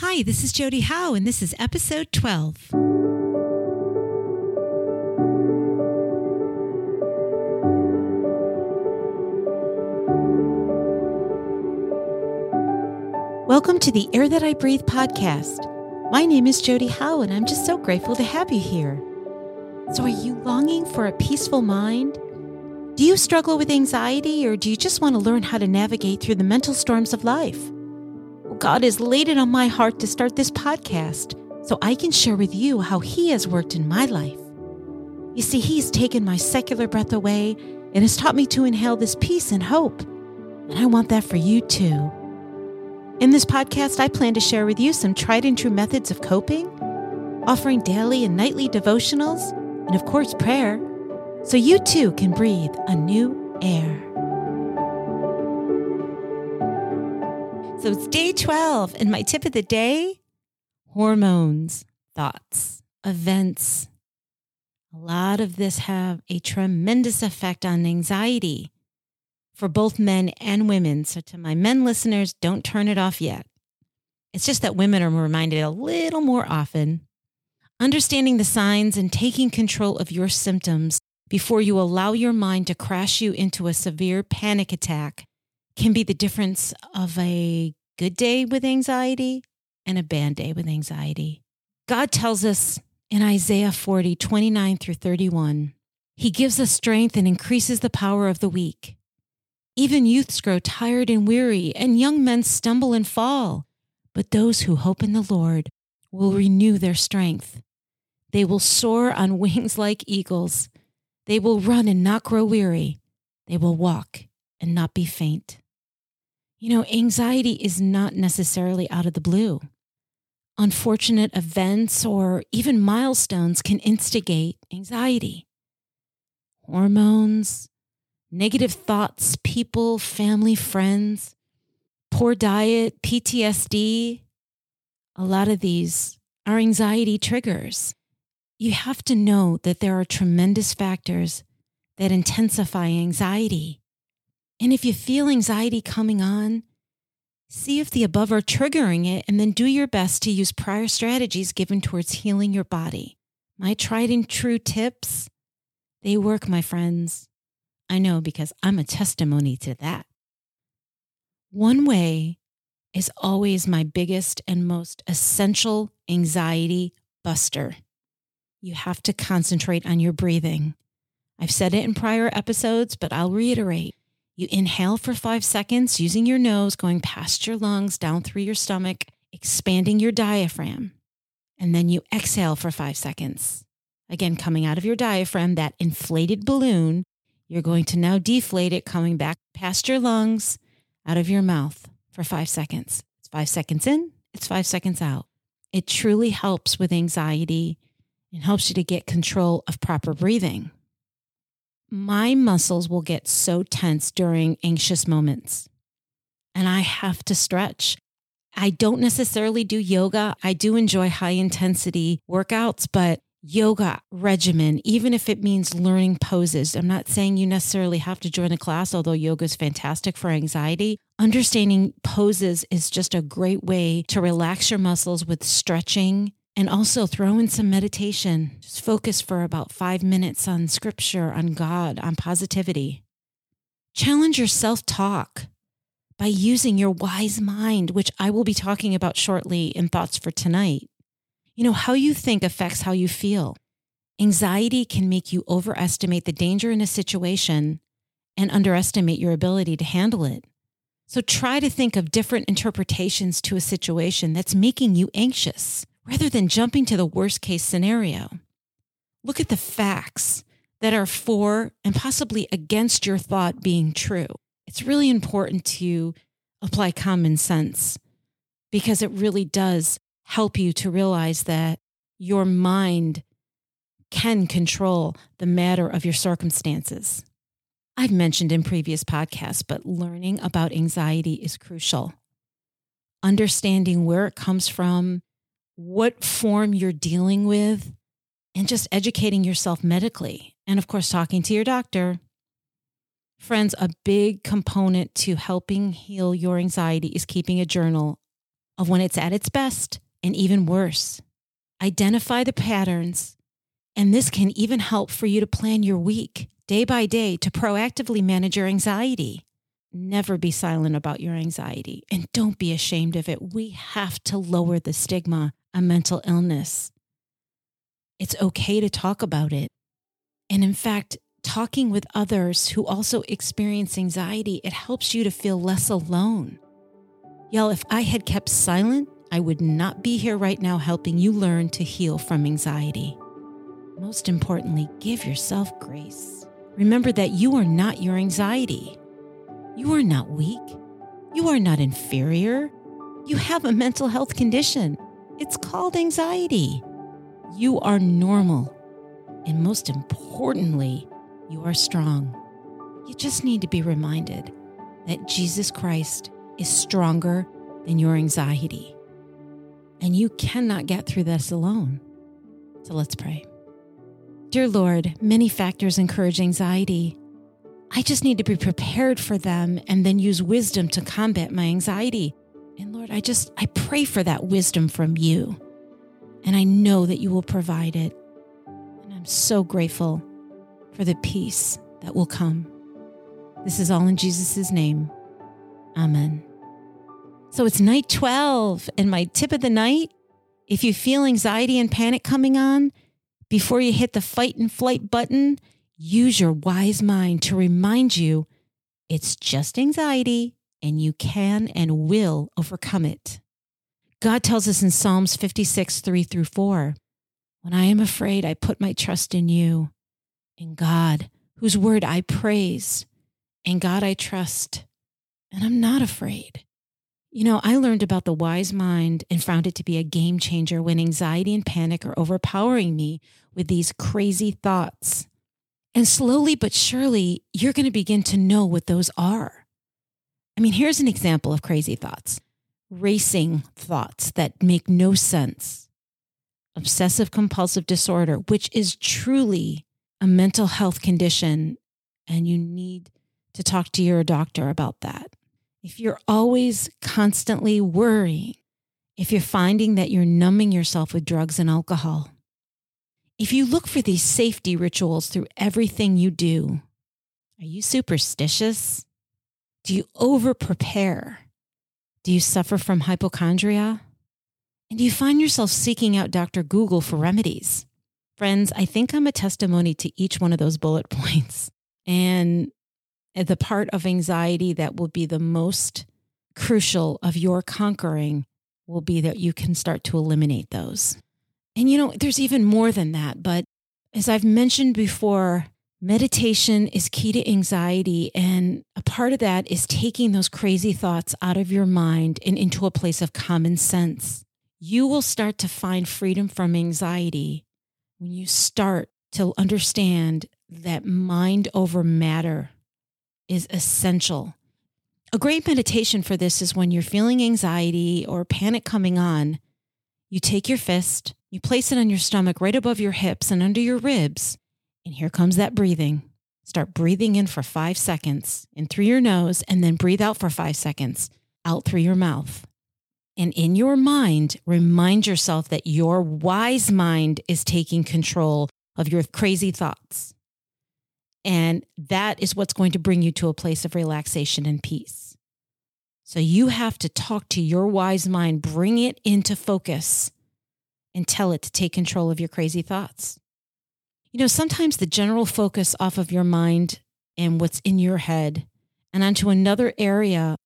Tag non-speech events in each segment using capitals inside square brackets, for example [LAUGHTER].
Hi, this is Jodi Howe, and this is episode 12. Welcome to the Air That I Breathe podcast. My name is Jodi Howe, and I'm just so grateful to have you here. So, are you longing for a peaceful mind? Do you struggle with anxiety, or do you just want to learn how to navigate through the mental storms of life? God has laid it on my heart to start this podcast so I can share with you how He has worked in my life. You see, He's taken my secular breath away and has taught me to inhale this peace and hope. And I want that for you too. In this podcast, I plan to share with you some tried and true methods of coping, offering daily and nightly devotionals, and of course, prayer, so you too can breathe a new air. So it's day 12, and my tip of the day hormones, thoughts, events. A lot of this have a tremendous effect on anxiety for both men and women. So, to my men listeners, don't turn it off yet. It's just that women are reminded a little more often. Understanding the signs and taking control of your symptoms before you allow your mind to crash you into a severe panic attack can be the difference of a good day with anxiety and a bad day with anxiety. God tells us in Isaiah 40, 29 through 31, He gives us strength and increases the power of the weak. Even youths grow tired and weary, and young men stumble and fall. But those who hope in the Lord will renew their strength. They will soar on [LAUGHS] wings like eagles. They will run and not grow weary. They will walk and not be faint. You know, anxiety is not necessarily out of the blue. Unfortunate events or even milestones can instigate anxiety. Hormones, negative thoughts, people, family, friends, poor diet, PTSD, a lot of these are anxiety triggers. You have to know that there are tremendous factors that intensify anxiety. And if you feel anxiety coming on, see if the above are triggering it and then do your best to use prior strategies given towards healing your body. My tried and true tips, they work, my friends. I know because I'm a testimony to that. One way is always my biggest and most essential anxiety buster. You have to concentrate on your breathing. I've said it in prior episodes, but I'll reiterate. You inhale for five seconds using your nose, going past your lungs, down through your stomach, expanding your diaphragm. And then you exhale for five seconds. Again, coming out of your diaphragm, that inflated balloon, you're going to now deflate it, coming back past your lungs, out of your mouth for five seconds. It's five seconds in, it's five seconds out. It truly helps with anxiety and helps you to get control of proper breathing. My muscles will get so tense during anxious moments, and I have to stretch. I don't necessarily do yoga. I do enjoy high intensity workouts, but yoga regimen, even if it means learning poses. I'm not saying you necessarily have to join a class, although yoga is fantastic for anxiety. Understanding poses is just a great way to relax your muscles with stretching and also throw in some meditation. Just focus for about five minutes on scripture, on God, on positivity. Challenge your self talk by using your wise mind, which I will be talking about shortly in Thoughts for Tonight. You know, how you think affects how you feel. Anxiety can make you overestimate the danger in a situation and underestimate your ability to handle it. So try to think of different interpretations to a situation that's making you anxious rather than jumping to the worst case scenario. Look at the facts that are for and possibly against your thought being true. It's really important to apply common sense because it really does help you to realize that your mind can control the matter of your circumstances. I've mentioned in previous podcasts, but learning about anxiety is crucial. Understanding where it comes from, what form you're dealing with, and just educating yourself medically. And of course, talking to your doctor. Friends, a big component to helping heal your anxiety is keeping a journal of when it's at its best and even worse. Identify the patterns, and this can even help for you to plan your week day by day to proactively manage your anxiety. Never be silent about your anxiety and don't be ashamed of it. We have to lower the stigma on mental illness. It's okay to talk about it. And in fact, talking with others who also experience anxiety, it helps you to feel less alone. Y'all, if I had kept silent, I would not be here right now helping you learn to heal from anxiety. Most importantly, give yourself grace. Remember that you are not your anxiety. You are not weak. You are not inferior. You have a mental health condition. It's called anxiety. You are normal. And most importantly, you are strong. You just need to be reminded that Jesus Christ is stronger than your anxiety. And you cannot get through this alone. So let's pray. Dear Lord, many factors encourage anxiety. I just need to be prepared for them and then use wisdom to combat my anxiety. And Lord, I just, I pray for that wisdom from you. And I know that you will provide it. And I'm so grateful for the peace that will come. This is all in Jesus' name. Amen. So it's night 12, and my tip of the night if you feel anxiety and panic coming on, before you hit the fight and flight button, use your wise mind to remind you it's just anxiety and you can and will overcome it. God tells us in Psalms 56, 3 through 4 When I am afraid, I put my trust in you, in God, whose word I praise, in God I trust, and I'm not afraid. You know, I learned about the wise mind and found it to be a game changer when anxiety and panic are overpowering me with these crazy thoughts. And slowly but surely, you're going to begin to know what those are. I mean, here's an example of crazy thoughts. Racing thoughts that make no sense, obsessive compulsive disorder, which is truly a mental health condition, and you need to talk to your doctor about that. If you're always constantly worrying, if you're finding that you're numbing yourself with drugs and alcohol, if you look for these safety rituals through everything you do, are you superstitious? Do you over prepare? Do you suffer from hypochondria? And do you find yourself seeking out Dr. Google for remedies? Friends, I think I'm a testimony to each one of those bullet [LAUGHS] points. And the part of anxiety that will be the most crucial of your conquering will be that you can start to eliminate those. And you know, there's even more than that, but as I've mentioned before, meditation is key to anxiety. And a part of that is taking those crazy thoughts out of your mind and into a place of common sense. You will start to find freedom from anxiety when you start to understand that mind over matter is essential. A great meditation for this is when you're feeling anxiety or panic coming on. You take your fist, you place it on your stomach right above your hips and under your ribs, and here comes that breathing. Start breathing in for five seconds in through your nose, and then breathe out for five seconds out through your mouth. And in your mind, remind yourself that your wise mind is taking control of your crazy thoughts. And that is what's going to bring you to a place of relaxation and peace. So you have to talk to your wise mind, bring it into focus, and tell it to take control of your crazy thoughts. You know, sometimes the general focus off of your mind and what's in your head and onto another area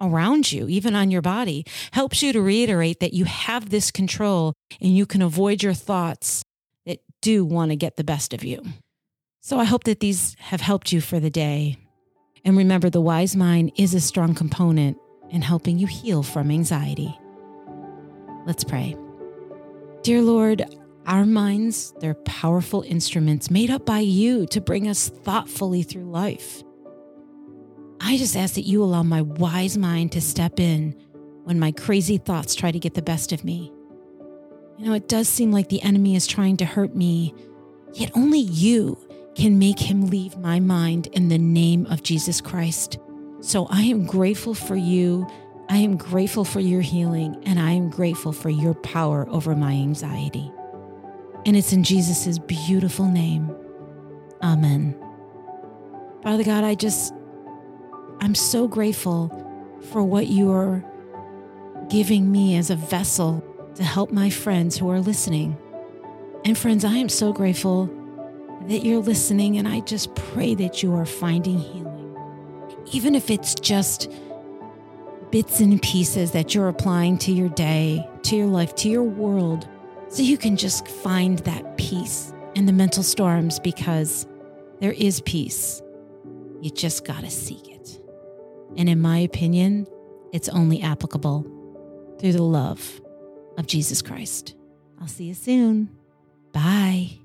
around you, even on your body, helps you to reiterate that you have this control and you can avoid your thoughts that do want to get the best of you. So I hope that these have helped you for the day. And remember, the wise mind is a strong component in helping you heal from anxiety. Let's pray. Dear Lord, our minds, they're powerful instruments made up by you to bring us thoughtfully through life. I just ask that you allow my wise mind to step in when my crazy thoughts try to get the best of me. You know, it does seem like the enemy is trying to hurt me, yet only you can make him leave my mind in the name of Jesus Christ. So I am grateful for you. I am grateful for your healing and I am grateful for your power over my anxiety. And it's in Jesus' beautiful name. Amen. Father God, I just, I'm so grateful for what you are giving me as a vessel to help my friends who are listening. And friends, I am so grateful that you're listening, and I just pray that you are finding healing. Even if it's just bits and pieces that you're applying to your day, to your life, to your world, so you can just find that peace in the mental storms because there is peace. You just got to seek it. And in my opinion, it's only applicable through the love of Jesus Christ. I'll see you soon. Bye.